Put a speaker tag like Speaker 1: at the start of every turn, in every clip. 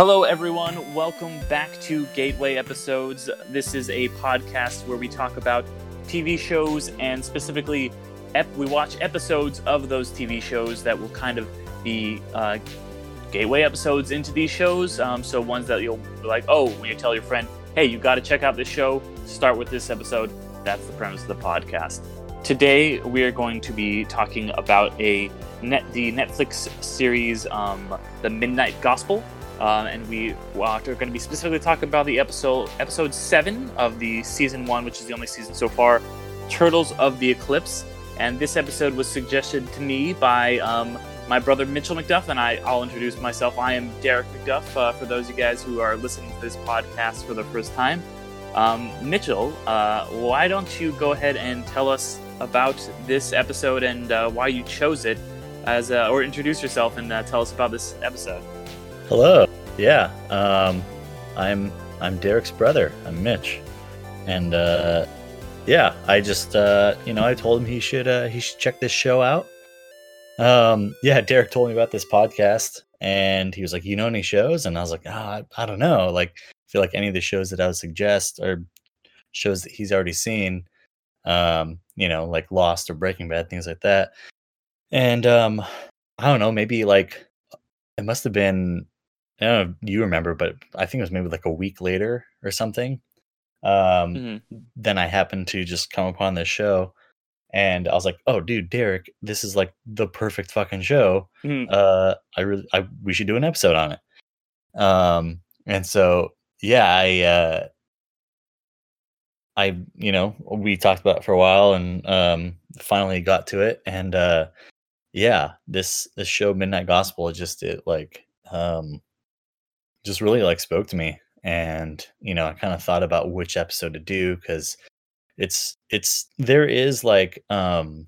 Speaker 1: Hello, everyone. Welcome back to Gateway Episodes. This is a podcast where we talk about TV shows and specifically, ep- we watch episodes of those TV shows that will kind of be uh, gateway episodes into these shows. Um, so, ones that you'll be like, oh, when you tell your friend, hey, you got to check out this show, start with this episode. That's the premise of the podcast. Today, we are going to be talking about a net the Netflix series, um, The Midnight Gospel. Um, and we are going to be specifically talking about the episode episode seven of the season one, which is the only season so far, Turtles of the Eclipse. And this episode was suggested to me by um, my brother Mitchell McDuff, and I, will introduce myself. I am Derek McDuff. Uh, for those of you guys who are listening to this podcast for the first time, um, Mitchell, uh, why don't you go ahead and tell us about this episode and uh, why you chose it, as or introduce yourself and uh, tell us about this episode.
Speaker 2: Hello. Yeah. Um, I'm I'm Derek's brother. I'm Mitch, and uh, yeah, I just uh, you know I told him he should uh, he should check this show out. Um, yeah, Derek told me about this podcast, and he was like, "You know any shows?" And I was like, oh, I, I don't know. Like, I feel like any of the shows that I would suggest are shows that he's already seen. Um, you know, like Lost or Breaking Bad, things like that. And um, I don't know, maybe like it must have been I don't know if you remember, but I think it was maybe like a week later or something. Um, mm-hmm. Then I happened to just come upon this show, and I was like, "Oh, dude, Derek, this is like the perfect fucking show. Mm-hmm. Uh, I really, I we should do an episode on it." Um, and so yeah, I, uh, I, you know, we talked about it for a while, and um, finally got to it, and uh, yeah, this this show, Midnight Gospel, just it like um just really like spoke to me and you know i kind of thought about which episode to do because it's it's there is like um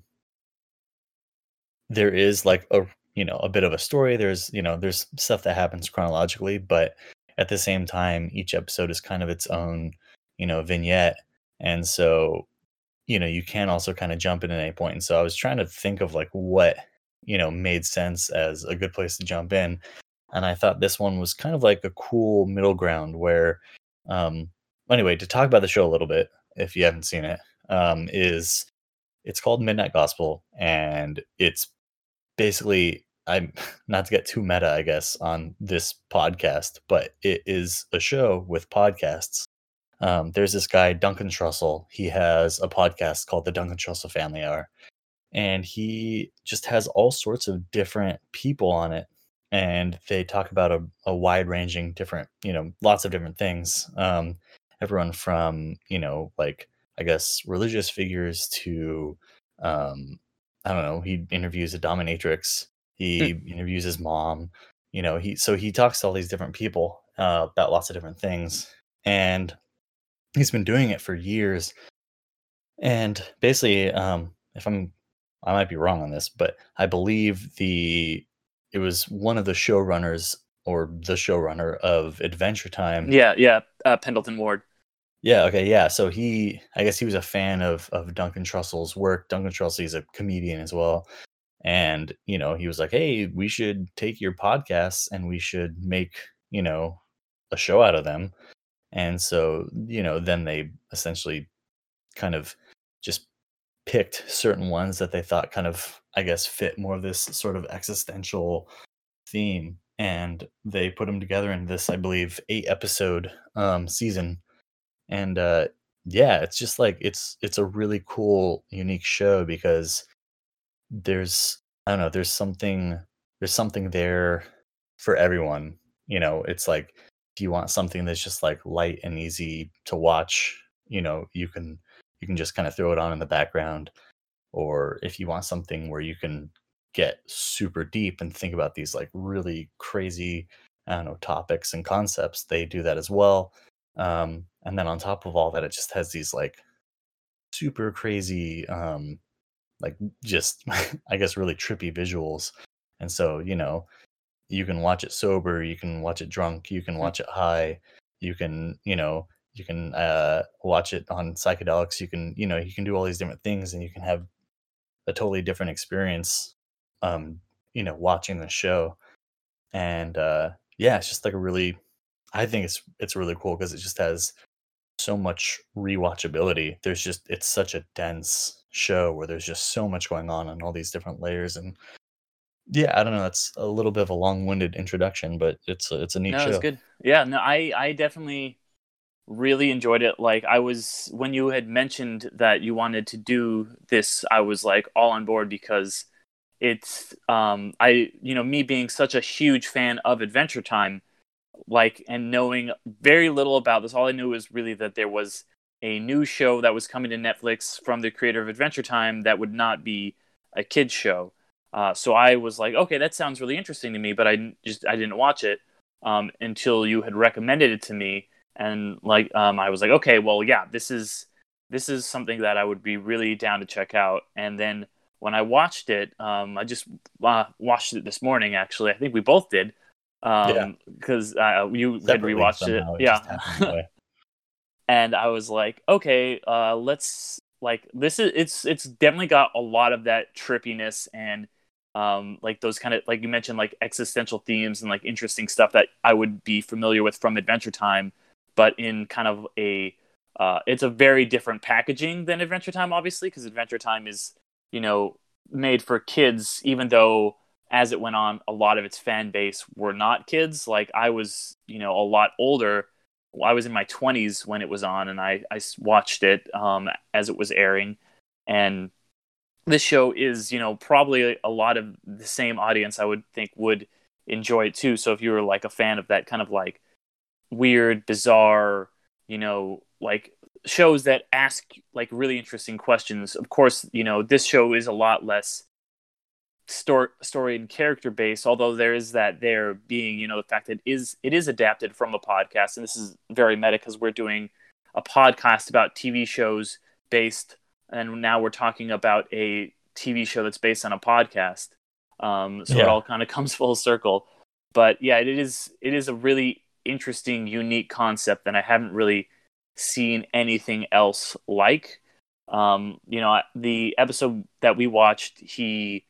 Speaker 2: there is like a you know a bit of a story there's you know there's stuff that happens chronologically but at the same time each episode is kind of its own you know vignette and so you know you can also kind of jump in at any point. and so i was trying to think of like what you know made sense as a good place to jump in and I thought this one was kind of like a cool middle ground where, um, anyway, to talk about the show a little bit, if you haven't seen it, um, is it's called Midnight Gospel, and it's basically I'm not to get too meta, I guess, on this podcast, but it is a show with podcasts. Um, there's this guy Duncan Trussell. He has a podcast called the Duncan Trussell Family Hour, and he just has all sorts of different people on it and they talk about a, a wide ranging different you know lots of different things um, everyone from you know like i guess religious figures to um, i don't know he interviews a dominatrix he hmm. interviews his mom you know he so he talks to all these different people uh, about lots of different things and he's been doing it for years and basically um, if i'm i might be wrong on this but i believe the it was one of the showrunners or the showrunner of Adventure Time.
Speaker 1: Yeah, yeah, uh, Pendleton Ward.
Speaker 2: Yeah, okay, yeah. So he, I guess he was a fan of of Duncan Trussell's work. Duncan Trussell is a comedian as well, and you know he was like, "Hey, we should take your podcasts and we should make you know a show out of them." And so you know, then they essentially kind of just picked certain ones that they thought kind of I guess fit more of this sort of existential theme and they put them together in this I believe 8 episode um season. And uh yeah it's just like it's it's a really cool unique show because there's I don't know there's something there's something there for everyone you know? It's like do you want something that's just like light and easy to watch you know you can you can just kind of throw it on in the background or if you want something where you can get super deep and think about these like really crazy i don't know topics and concepts they do that as well um, and then on top of all that it just has these like super crazy um like just i guess really trippy visuals and so you know you can watch it sober you can watch it drunk you can mm. watch it high you can you know you can uh watch it on psychedelics you can you know you can do all these different things and you can have a totally different experience um you know watching the show and uh yeah, it's just like a really I think it's it's really cool because it just has so much rewatchability. There's just it's such a dense show where there's just so much going on on all these different layers and yeah, I don't know. that's a little bit of a long-winded introduction, but it's a, it's a neat
Speaker 1: No, it's
Speaker 2: show.
Speaker 1: good. Yeah, no, I I definitely really enjoyed it. Like I was when you had mentioned that you wanted to do this, I was like all on board because it's um I you know me being such a huge fan of Adventure Time, like and knowing very little about this. All I knew was really that there was a new show that was coming to Netflix from the creator of Adventure Time that would not be a kids show. Uh, so I was like, okay, that sounds really interesting to me, but I just I didn't watch it um, until you had recommended it to me, and like um, I was like, okay, well, yeah, this is this is something that I would be really down to check out. And then when I watched it, um, I just uh, watched it this morning. Actually, I think we both did because uh, you had
Speaker 2: Separately
Speaker 1: rewatched it,
Speaker 2: somehow,
Speaker 1: yeah.
Speaker 2: just happened that way.
Speaker 1: and I was like, okay, uh, let's like this is it's it's definitely got a lot of that trippiness and um, like those kind of like you mentioned like existential themes and like interesting stuff that I would be familiar with from Adventure Time, but in kind of a uh, it's a very different packaging than Adventure Time, obviously, because Adventure Time is you know made for kids, even though as it went on, a lot of its fan base were not kids. Like I was, you know, a lot older. I was in my 20s when it was on, and I, I watched it um, as it was airing. And this show is, you know, probably a lot of the same audience I would think would enjoy it too. So if you were like a fan of that kind of like weird, bizarre, you know, like shows that ask like really interesting questions, of course, you know, this show is a lot less story story and character based although there is that there being you know the fact that it is it is adapted from a podcast and this is very meta because we're doing a podcast about tv shows based and now we're talking about a tv show that's based on a podcast. Um, so it all kind of comes full circle. But yeah it is it is a really interesting unique concept and i haven't really seen anything else like um, you know the episode that we watched he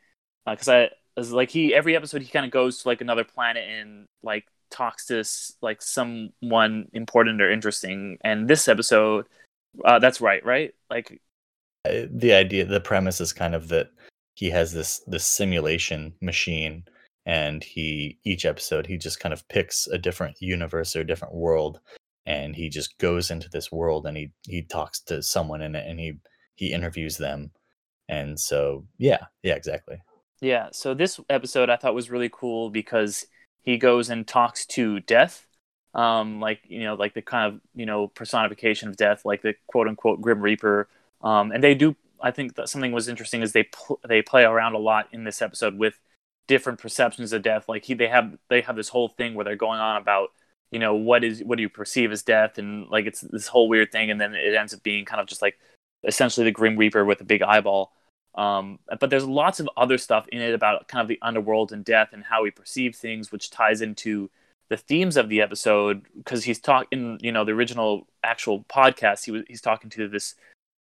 Speaker 1: because I was like he every episode he kind of goes to like another planet and like talks to like someone important or interesting. And this episode, uh, that's right, right? Like
Speaker 2: Uh, the idea the premise is kind of that he has this this simulation machine and he each episode he just kind of picks a different universe or a different world and he just goes into this world and he he talks to someone in it and he he interviews them and so yeah yeah exactly
Speaker 1: yeah. So this episode I thought was really cool because he goes and talks to death. Um, like you know, like the kind of you know personification of death, like the quote unquote Grim Reaper. Um, and they do. I think that something was interesting is they pl- they play around a lot in this episode with different perceptions of death. Like he, they have they have this whole thing where they're going on about you know what is what do you perceive as death, and like it's this whole weird thing, and then it ends up being kind of just like essentially the Grim Reaper with a big eyeball. Um, but there's lots of other stuff in it about kind of the underworld and death and how we perceive things, which ties into the themes of the episode because he's talking you know the original actual podcast he was he's talking to this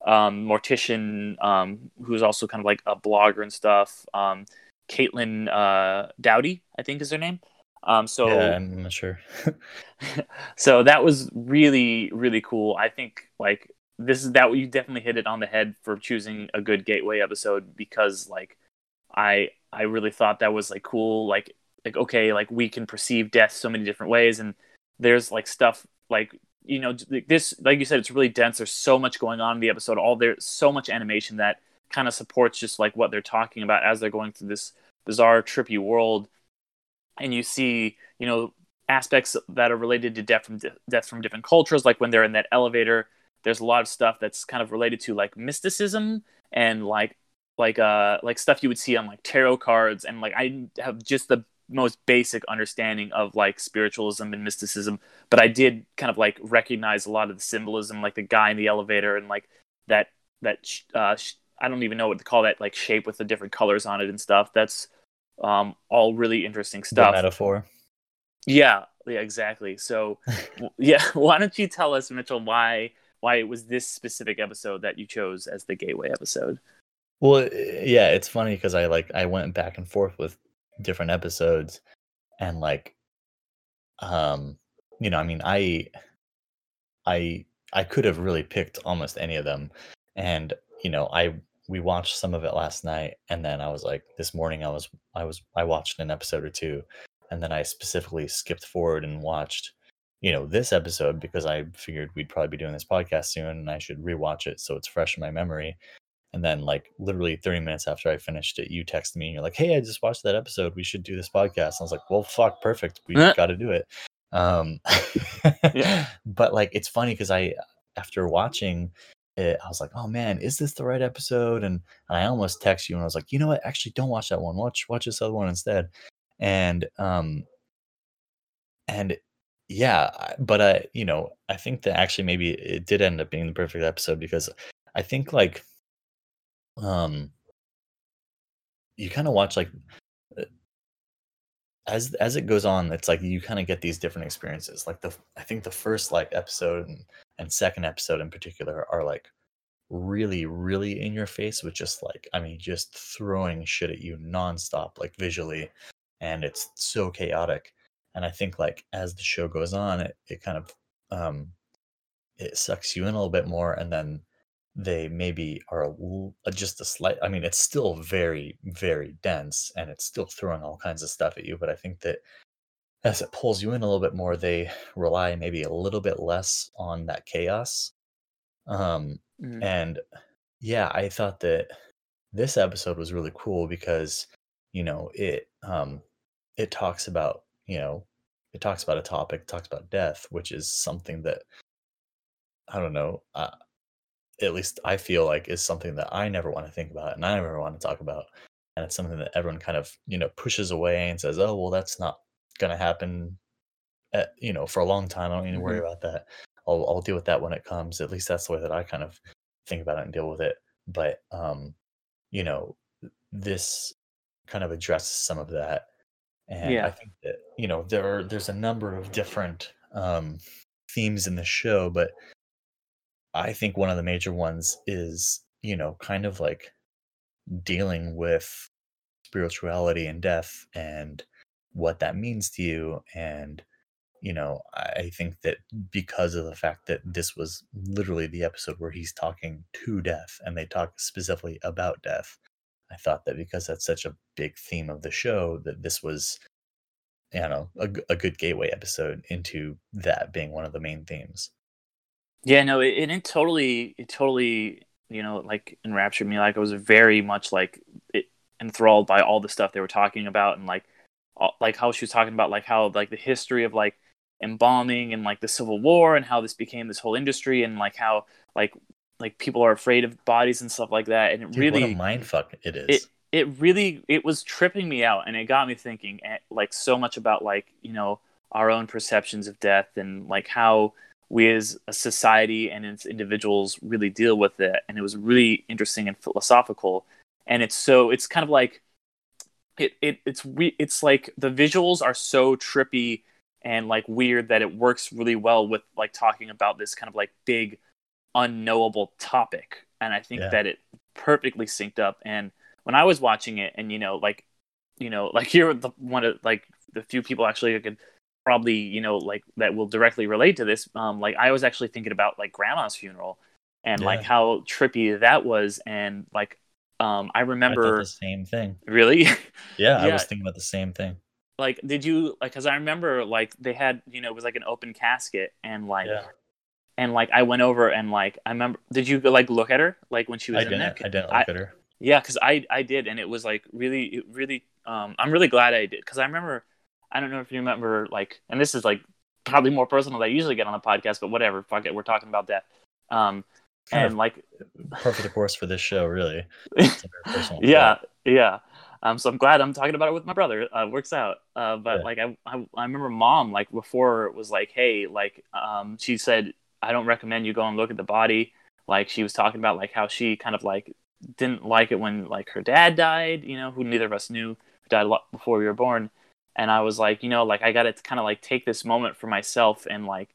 Speaker 1: um mortician um who's also kind of like a blogger and stuff um caitlin uh Doughty i think is her name. Um so
Speaker 2: yeah i'm not sure.
Speaker 1: So that was really really cool. I think like this is that you definitely hit it on the head for choosing a good gateway episode because like i i really thought that was like cool. Like like okay like we can perceive death so many different ways and there's like stuff like you know this like you said it's really dense. There's so much going on in the episode. All there's so much animation that kind of supports just like what they're talking about as they're going through this bizarre trippy world and you see you know aspects that are related to death from death from different cultures like when they're in that elevator there's a lot of stuff that's kind of related to like mysticism and like like uh like stuff you would see on like tarot cards and like I have just the most basic understanding of like spiritualism and mysticism but I did kind of like recognize a lot of the symbolism like the guy in the elevator and like that that uh I don't even know what to call that like shape with the different colors on it and stuff that's um all really interesting
Speaker 2: the
Speaker 1: stuff
Speaker 2: metaphor
Speaker 1: yeah, yeah, exactly. So, yeah, why don't you tell us, Mitchell, why why it was this specific episode that you chose as the gateway episode?
Speaker 2: Well, eh, yeah, it's funny because I like I went back and forth with different episodes, and like um, you know, I mean, I, I, I could have really picked almost any of them, and you know, I we watched some of it last night, and then I was like, this morning I was I was I watched an episode or two, and then I specifically skipped forward and watched, you know, this episode because I figured we'd probably be doing this podcast soon, and I should rewatch it so it's fresh in my memory. And then, like, literally 30 minutes after I finished it, you text me and you're like, Hey, I just watched that episode. We should do this podcast. And I was like, Well, fuck, perfect. We
Speaker 1: Uh.
Speaker 2: got to do it. Um,
Speaker 1: Yeah.
Speaker 2: but like, it's funny because I, after watching it, I was like, Oh man, is this the right episode? And, and I almost text you and I was like, You know what? Actually, don't watch that one. Watch, watch this other one instead. And, um, and yeah, but I, you know, I think that actually maybe it did end up being the perfect episode because I think like, um, you kind of watch like uh, as as it goes on it's like you kind of get these different experiences like the i think the first like episode and, and second episode in particular are like really really in your face with just like i mean just throwing shit at you nonstop like visually and it's so chaotic and i think like as the show goes on it, it kind of um it sucks you in a little bit more and then they maybe are a uh, just a slight i mean it's still very very dense and it's still throwing all kinds of stuff at you but i think that as it pulls you in a little bit more they rely maybe a little bit less on that chaos um
Speaker 1: Mhm.
Speaker 2: and yeah i thought that this episode was really cool because you know it um it talks about you know it talks about a topic talks about death which is something that i don't know uh, at least I feel like is something that I never want to think about and I never want to talk about. And it's something that everyone kind of, you know, pushes away and says, oh, well, that's not going to happen, at, you know, for a long time. I don't need to worry about that. I'll, I'll deal with that when it comes. At least that's the way that I kind of think about it and deal with it. But, um, you know, this kind of addresses some of that. And I think that, you know, there are, there's a number of different um, themes in the show, but I think one of the major ones is, you know, kind of like dealing with spirituality and death and what that means to you. And, you know, I think that because of the fact that this was literally the episode where he's talking to death and they talk specifically about death, I thought that because that's such a big theme of the show, that this was, you know, a, a good gateway episode into that being one of the main themes.
Speaker 1: Yeah, no, it, it totally, it totally, you know, like enraptured me. Like I was very much like it, enthralled by all the stuff they were talking about, and like, like how she was talking about like how like the history of like embalming and like the Civil War and how this became this whole industry, and like how like like people are afraid of bodies and stuff like that, and it
Speaker 2: Dude,
Speaker 1: really
Speaker 2: what a mind fuck it is.
Speaker 1: it it really it was tripping me out and it got me thinking eh, like so much about like you know our own perceptions of death and like how we as a society and as individuals really deal with it. And it was really interesting and philosophical. And it's so it's kind of like it, it it's re- it's like the visuals are so trippy and like weird that it works really well with like talking about this kind of like big unknowable topic. And i think
Speaker 2: Yeah.
Speaker 1: that it perfectly synced up. And when i was watching it and you know like you know like you're the one of like the few people actually could probably you know like that will directly relate to this um like i was actually thinking about like grandma's funeral and like how trippy that was. And like um i
Speaker 2: I
Speaker 1: remember
Speaker 2: the same thing.
Speaker 1: really
Speaker 2: Yeah, I was thinking about the same thing.
Speaker 1: like did you like because i remember like they had you know it was like an open casket and like
Speaker 2: Yeah.
Speaker 1: and like i went over and like i remember did you like look at her like when she was
Speaker 2: I
Speaker 1: in
Speaker 2: didn't.
Speaker 1: there
Speaker 2: I didn't
Speaker 1: I-
Speaker 2: look at her.
Speaker 1: yeah because i i did and it was like really really um i'm really glad i did because i remember i don't know if you remember like and this is like probably more personal than i usually get on the podcast but whatever fuck it we're talking about death um
Speaker 2: Kind
Speaker 1: and like
Speaker 2: perfect course for this show, really. It's a very personal
Speaker 1: yeah yeah um so i'm glad i'm talking about it with my brother uh works out uh but
Speaker 2: Yeah.
Speaker 1: like I, I i remember mom like before it was like hey like um she said i don't recommend you go and look at the body like she was talking about like how she kind of like didn't like it when like her dad died you know who neither of us knew who died a lot before we were born and i was like you know like i gotta kind of like take this moment for myself and like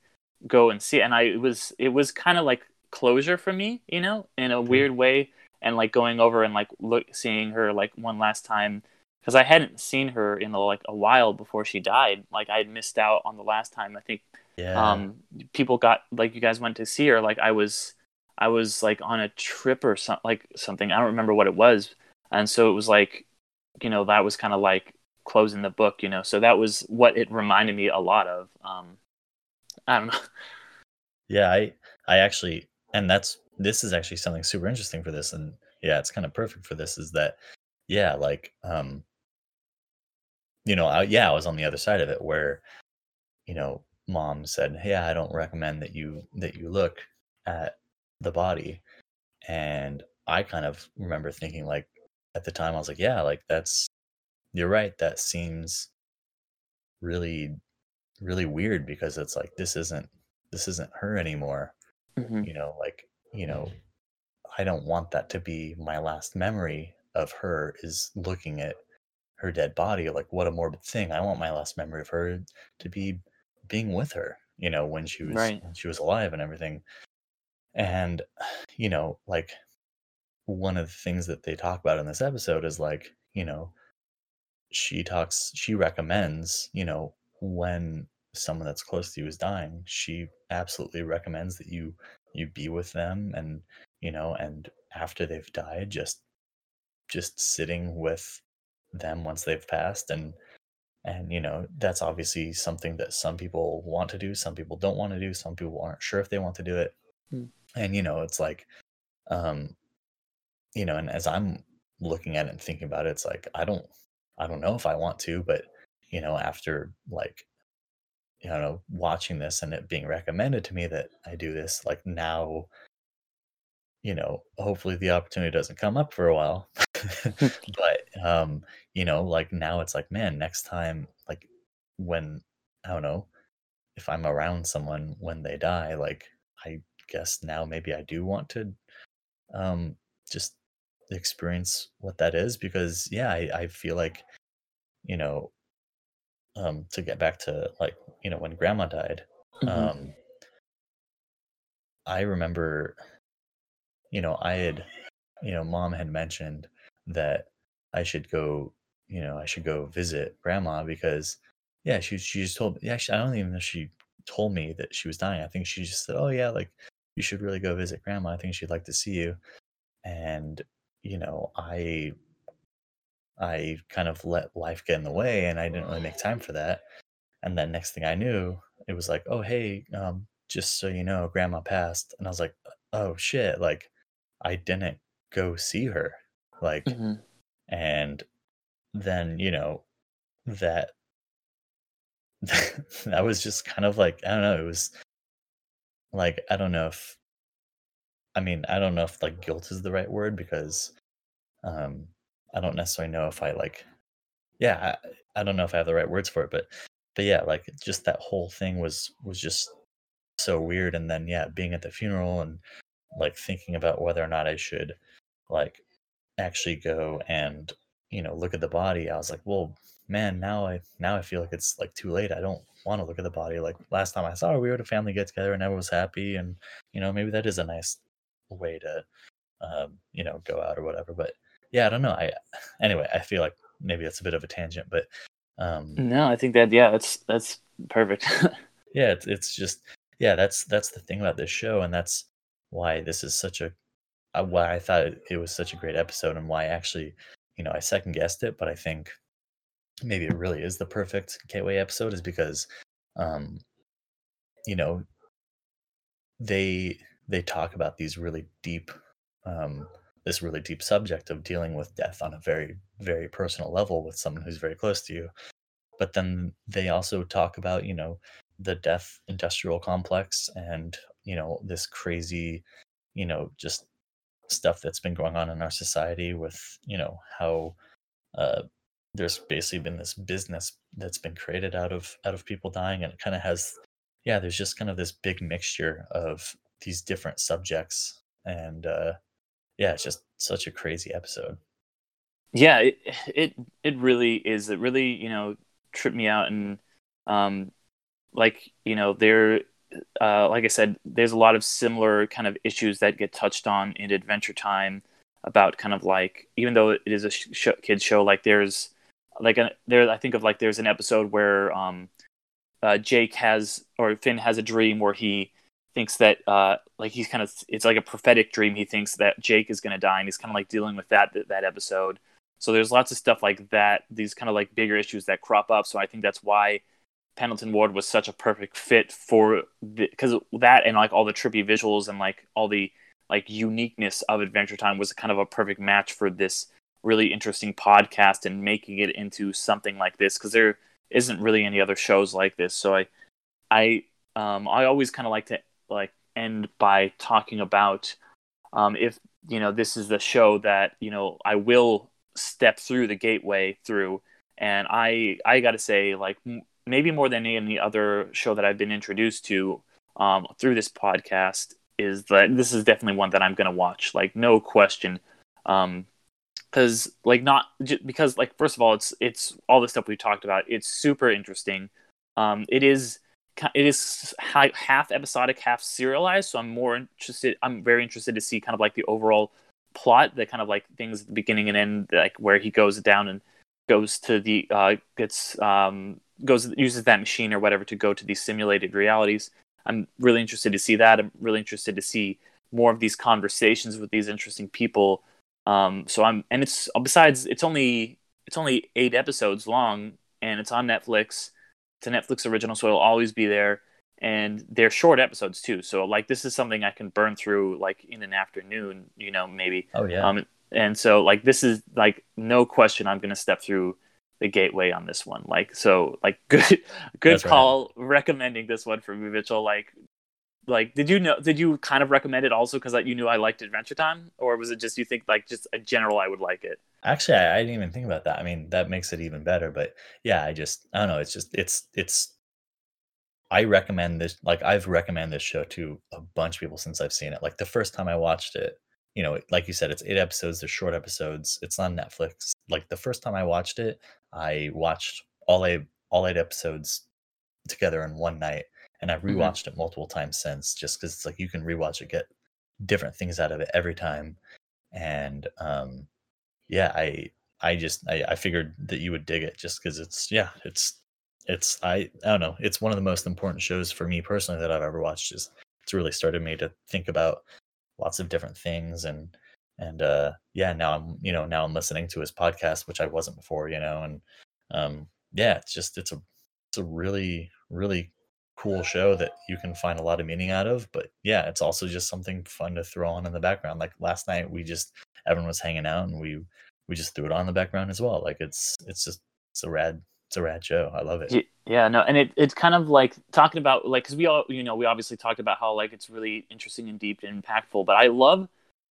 Speaker 1: go and see it. and i it was it was kind of like closure for me you know in a weird way and like going over and like look seeing her like one last time because I hadn't seen her in like a while before she died. Like I had missed out on the last time. I think
Speaker 2: Yeah.
Speaker 1: um, people got like you guys went to see her. Like I was, I was like on a trip or something, like something. I don't remember what it was, and so it was like, you know, that was kind of like closing the book. You know, so that was what it reminded me a lot of. Um, I don't know.
Speaker 2: Yeah, I I actually and that's this is actually something super interesting for this and yeah, it's kind of perfect for this is that yeah, like um you know, I, yeah, I was on the other side of it where you know, mom said, "Yeah, I don't recommend that you that you look at the body." And I kind of remember thinking like at the time I was like, "Yeah, like that's you're right. That seems really really weird because it's like this isn't this isn't her anymore."
Speaker 1: Hmm
Speaker 2: you know like you know i don't want that to be my last memory of her is looking at her dead body like what a morbid thing. I want my last memory of her to be being with her you know when she was
Speaker 1: Right.
Speaker 2: when she was alive and everything. And you know like one of the things that they talk about in this episode is like you know she talks she recommends you know when someone that's close to you is dying she absolutely recommends that you you be with them and you know and after they've died just just sitting with them once they've passed and and you know that's obviously something that some people want to do some people don't want to do some people aren't sure if they want to do it
Speaker 1: Hmm.
Speaker 2: and you know it's like um you know and as i'm looking at it and thinking about it it's like i don't i don't know if i want to but you know after like you know watching this and it being recommended to me that i do this like now you know hopefully the opportunity doesn't come up for a while. But um you know like now it's like man next time like when i don't know if i'm around someone when they die like i guess now maybe i do want to um just experience what that is because yeah i, I feel like you know um to get back to like you know when grandma died
Speaker 1: Mhm.
Speaker 2: um i remember you know i had you know mom had mentioned that i should go you know i should go visit grandma because yeah she she just told yeah actually, i don't even know if she told me that she was dying. I think she just said oh yeah like you should really go visit grandma. I think she'd like to see you. And you know i i kind of let life get in the way and i didn't really make time for that and then next thing i knew it was like oh hey um just so you know grandma passed and i was like oh shit like i didn't go see her like
Speaker 1: Mhm.
Speaker 2: and then you know that that was just kind of like i don't know it was like i don't know if i mean i don't know if like guilt is the right word because um i don't necessarily know if i like yeah I, I don't know if i have the right words for it but but yeah like just that whole thing was was just so weird and then yeah being at the funeral and like thinking about whether or not i should like actually go and you know look at the body i was like well man now i now i feel like it's like too late. I don't want to look at the body. Like last time i saw her we were at a family get together and everyone was happy and you know maybe that is a nice way to um you know go out or whatever but yeah i don't know i anyway i feel like maybe that's a bit of a tangent but um
Speaker 1: No, I think that yeah, that's that's perfect.
Speaker 2: yeah it's, it's just yeah that's that's the thing about this show and that's why this is such a uh, why i thought it, it was such a great episode and why actually you know i second guessed it but i think maybe it really is the perfect gateway episode is because um you know they they talk about these really deep um this really deep subject of dealing with death on a very very personal level with someone who's very close to you. But then they also talk about you know the death industrial complex and you know this crazy you know just stuff that's been going on in our society with you know how uh, there's basically been this business that's been created out of out of people dying. And it kind of has yeah there's just kind of this big mixture of these different subjects and uh yeah it's just such a crazy episode
Speaker 1: yeah, it, it it really is. It really you know tripped me out and um like you know there uh like I said, there's a lot of similar kind of issues that get touched on in Adventure Time about kind of like even though it is a sh- kids show, like there's like a, there I think of like there's an episode where um uh, Jake has or Finn has a dream where he thinks that uh like he's kind of it's like a prophetic dream. He thinks that Jake is going to die and he's kind of like dealing with that that episode. So there's lots of stuff like that these kind of like bigger issues that crop up. So I think that's why Pendleton Ward was such a perfect fit for because that and like all the trippy visuals and like all the like uniqueness of Adventure Time was kind of a perfect match for this really interesting podcast and making it into something like this because there isn't really any other shows like this. So I, I, um, I always kind of like to like end by talking about um, if you know this is the show that you know I will step through the gateway through, and I I got to say like m- maybe more than any other show that I've been introduced to um, through this podcast is that this is definitely one that I'm gonna watch like no question. Um, because like not because like first of all it's it's all the stuff we talked about. It's super interesting. Um it is it is half episodic half serialized so i'm more interested i'm very interested to see kind of like the overall plot the kind of like things at the beginning and end like where he goes down and goes to the uh gets um goes uses that machine or whatever to go to these simulated realities. I'm really interested to see that. I'm really interested to see more of these conversations with these interesting people. Um, so I'm, and it's besides, it's only it's only eight episodes long, and it's on Netflix. It's a Netflix original, so it'll always be there. And they're short episodes too, so like this is something I can burn through like in an afternoon, you know, maybe.
Speaker 2: Oh yeah.
Speaker 1: Um, and so like this is like no question I'm gonna step through the gateway on this one. Like so like good good That's call right. recommending this one for me, Mitchell. Like like did you know did you kind of recommend it also because like you knew i liked adventure time or was it just you think like just a general i would like it
Speaker 2: actually I, I, didn't even think about that i mean that makes it even better but yeah i just i don't know it's just it's it's i recommend this like i've recommended this show to a bunch of people since i've seen it like the first time i watched it you know like you said it's eight episodes they're short episodes it's on netflix like the first time i watched it i watched all eight all eight episodes together in one night and I've mm-hmm. rewatched mm-hmm. it multiple times since, just because it's like you can rewatch it, get different things out of it every time, and um, yeah, I I just I, I figured that you would dig it just because it's yeah it's it's I I don't know it's one of the most important shows for me personally that I've ever watched. Is it's really started me to think about lots of different things and and uh yeah now i'm you know now i'm listening to his podcast which i wasn't before you know and um yeah it's just it's a it's a really really cool show that you can find a lot of meaning out of. But yeah, it's also just something fun to throw on in the background. Like last night, we just everyone was hanging out and we we just threw it on the background as well. Like it's it's just it's a rad it's a rad show. I love it.
Speaker 1: Yeah, no, and it, it's kind of like talking about like because we all you know we obviously talked about how like it's really interesting and deep and impactful. But I love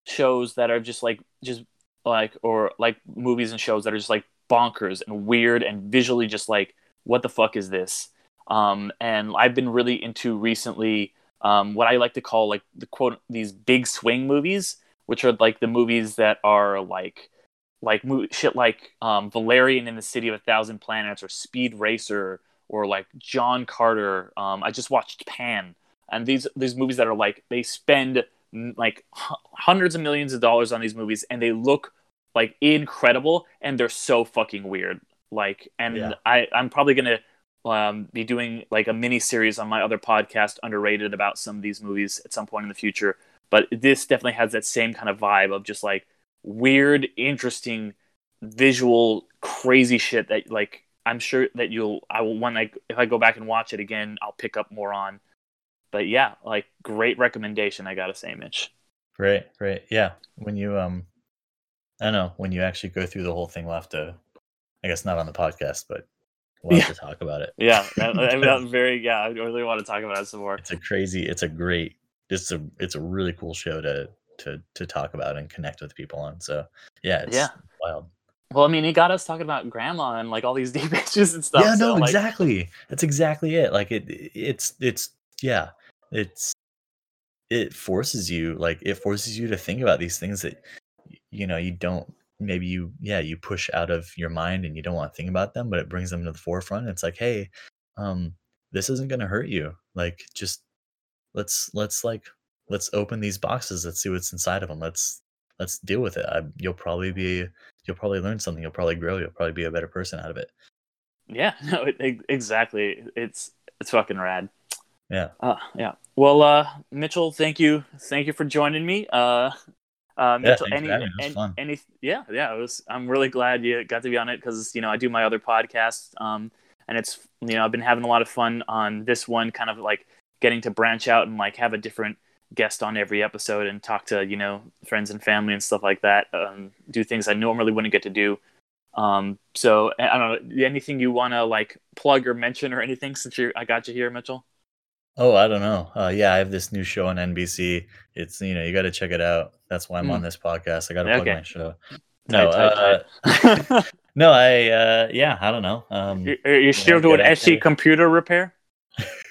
Speaker 1: shows that are just like just like or like movies and shows that are just like bonkers and weird and visually just like what the fuck is this um, and I've been really into recently um, what I like to call like the quote these big swing movies, which are like the movies that are like like mo- shit like um, Valerian in the City of a Thousand Planets or Speed Racer or like John Carter. Um, I just watched Pan, and these these movies that are like they spend like h- hundreds of millions of dollars on these movies, and they look like incredible, and they're so fucking weird. Like, and yeah. I I'm probably gonna um, be doing like a mini series on my other podcast, Underrated, about some of these movies at some point in the future. But this definitely has that same kind of vibe of just like weird, interesting, visual, crazy shit that like I'm sure that you'll I will when I if I go back and watch it again, I'll pick up more on. But yeah, like great recommendation, I gotta say, Mitch.
Speaker 2: Great, great. Yeah. When you um I don't know, when you actually go through the whole thing, we'll have to I guess not on the podcast, but We'll yeah. have to talk about it.
Speaker 1: Yeah, I'm very. Yeah, I really want to talk about it some more.
Speaker 2: It's a crazy. It's a great. It's a. It's a really cool show to to to talk about and connect with people on. So yeah, it's yeah. wild.
Speaker 1: Well, I mean, he got us talking about grandma and like all these deep issues and stuff.
Speaker 2: Yeah,
Speaker 1: no,
Speaker 2: so, like... exactly. That's exactly it. Like it. It's it's yeah. It's it forces you like it forces you to think about these things that you know you don't maybe you yeah you push out of your mind and you don't want to think about them but it brings them to the forefront it's like hey um this isn't going to hurt you like just let's let's like let's open these boxes let's see what's inside of them let's let's deal with it I, you'll probably be you'll probably learn something. You'll probably grow. You'll probably be a better person out of it.
Speaker 1: Yeah, no, it, exactly. It's it's fucking rad.
Speaker 2: Yeah.
Speaker 1: Uh, yeah. Well, uh, Mitchell, thank you, thank you for joining me. Uh, uh, Mitchell,
Speaker 2: thanks
Speaker 1: any,
Speaker 2: for having me. It was
Speaker 1: any, any, yeah, yeah, it was. I'm really glad you got to be on it because you know I do my other podcast, um, and it's you know I've been having a lot of fun on this one, kind of like getting to branch out and like have a different guest on every episode and talk to you know friends and family and stuff like that. Um, do things I normally wouldn't get to do. Um, so I don't know. Anything you want to like plug or mention or anything since you I got you here, Mitchell?
Speaker 2: Oh, I don't know. Uh, yeah, I have this new show on NBC. It's you know you got to check it out. That's why I'm
Speaker 1: Hmm.
Speaker 2: on this podcast. I got to plug
Speaker 1: Okay.
Speaker 2: my show. No,
Speaker 1: Tight,
Speaker 2: uh,
Speaker 1: tight, tight.
Speaker 2: no, I uh, yeah, I don't know. Um,
Speaker 1: You- Are you still doing SC computer repair?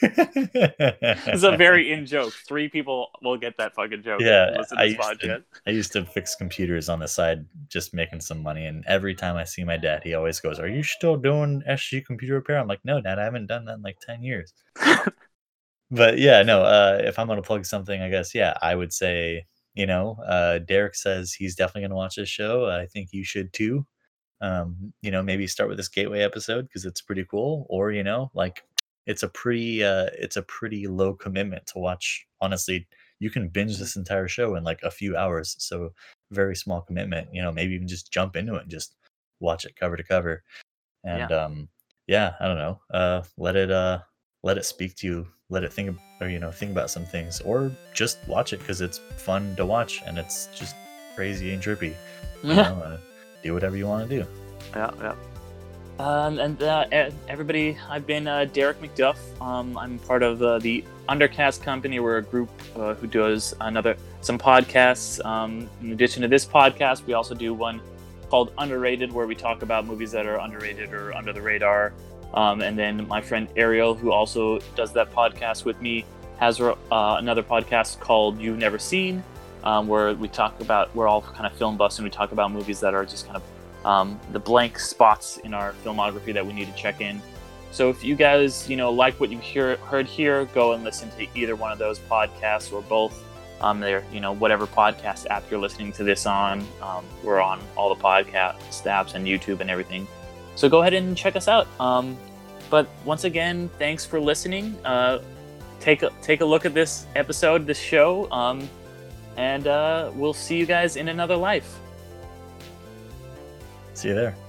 Speaker 2: It's
Speaker 1: a very in joke. Three people will get that fucking joke.
Speaker 2: Yeah,
Speaker 1: you listen to
Speaker 2: I used to- I used to fix computers on the side, just making some money. And every time I see my dad, he always goes, "Are you still doing SG computer repair?" I'm like, "No, dad, I haven't done that in like ten years." but yeah, no. Uh, if I'm gonna plug something, I guess yeah, I would say you know, uh, Derek says he's definitely gonna watch this show. I think you should too. Um, you know, maybe start with this gateway episode because it's pretty cool, or you know, like it's a pretty uh, it's a pretty low commitment to watch. Honestly, you can binge this entire show in like a few hours, so very small commitment. You know, maybe even just jump into it and just watch it cover to cover. And um, yeah, I don't know. Uh, let it uh, let it speak to you. Let it think or you know think about some things, or just watch it because it's fun to watch and it's just crazy and trippy. You know, uh, do whatever you want to do.
Speaker 1: yeah, yeah. Um, and uh, everybody, I've been uh, Derek McDuff. Um, I'm part of uh, the Undercast Company. We're a group uh, who does another some podcasts. Um, in addition to this podcast, we also do one called Underrated, where we talk about movies that are underrated or under the radar. Um, and then my friend Ariel, who also does that podcast with me, has uh, another podcast called You've Never Seen, um, where we talk about we're all kind of film buffs and we talk about movies that are just kind of um, the blank spots in our filmography that we need to check in. So if you guys, you know, like what you hear, heard here, go and listen to either one of those podcasts or both. Um, you know, whatever podcast app you're listening to this on. Um, we're on all the podcast apps and YouTube and everything. So go ahead and check us out. Um, but once again, thanks for listening. Uh, take a take a look at this episode, this show, um, and uh, we'll see you guys in another life.
Speaker 2: See you there.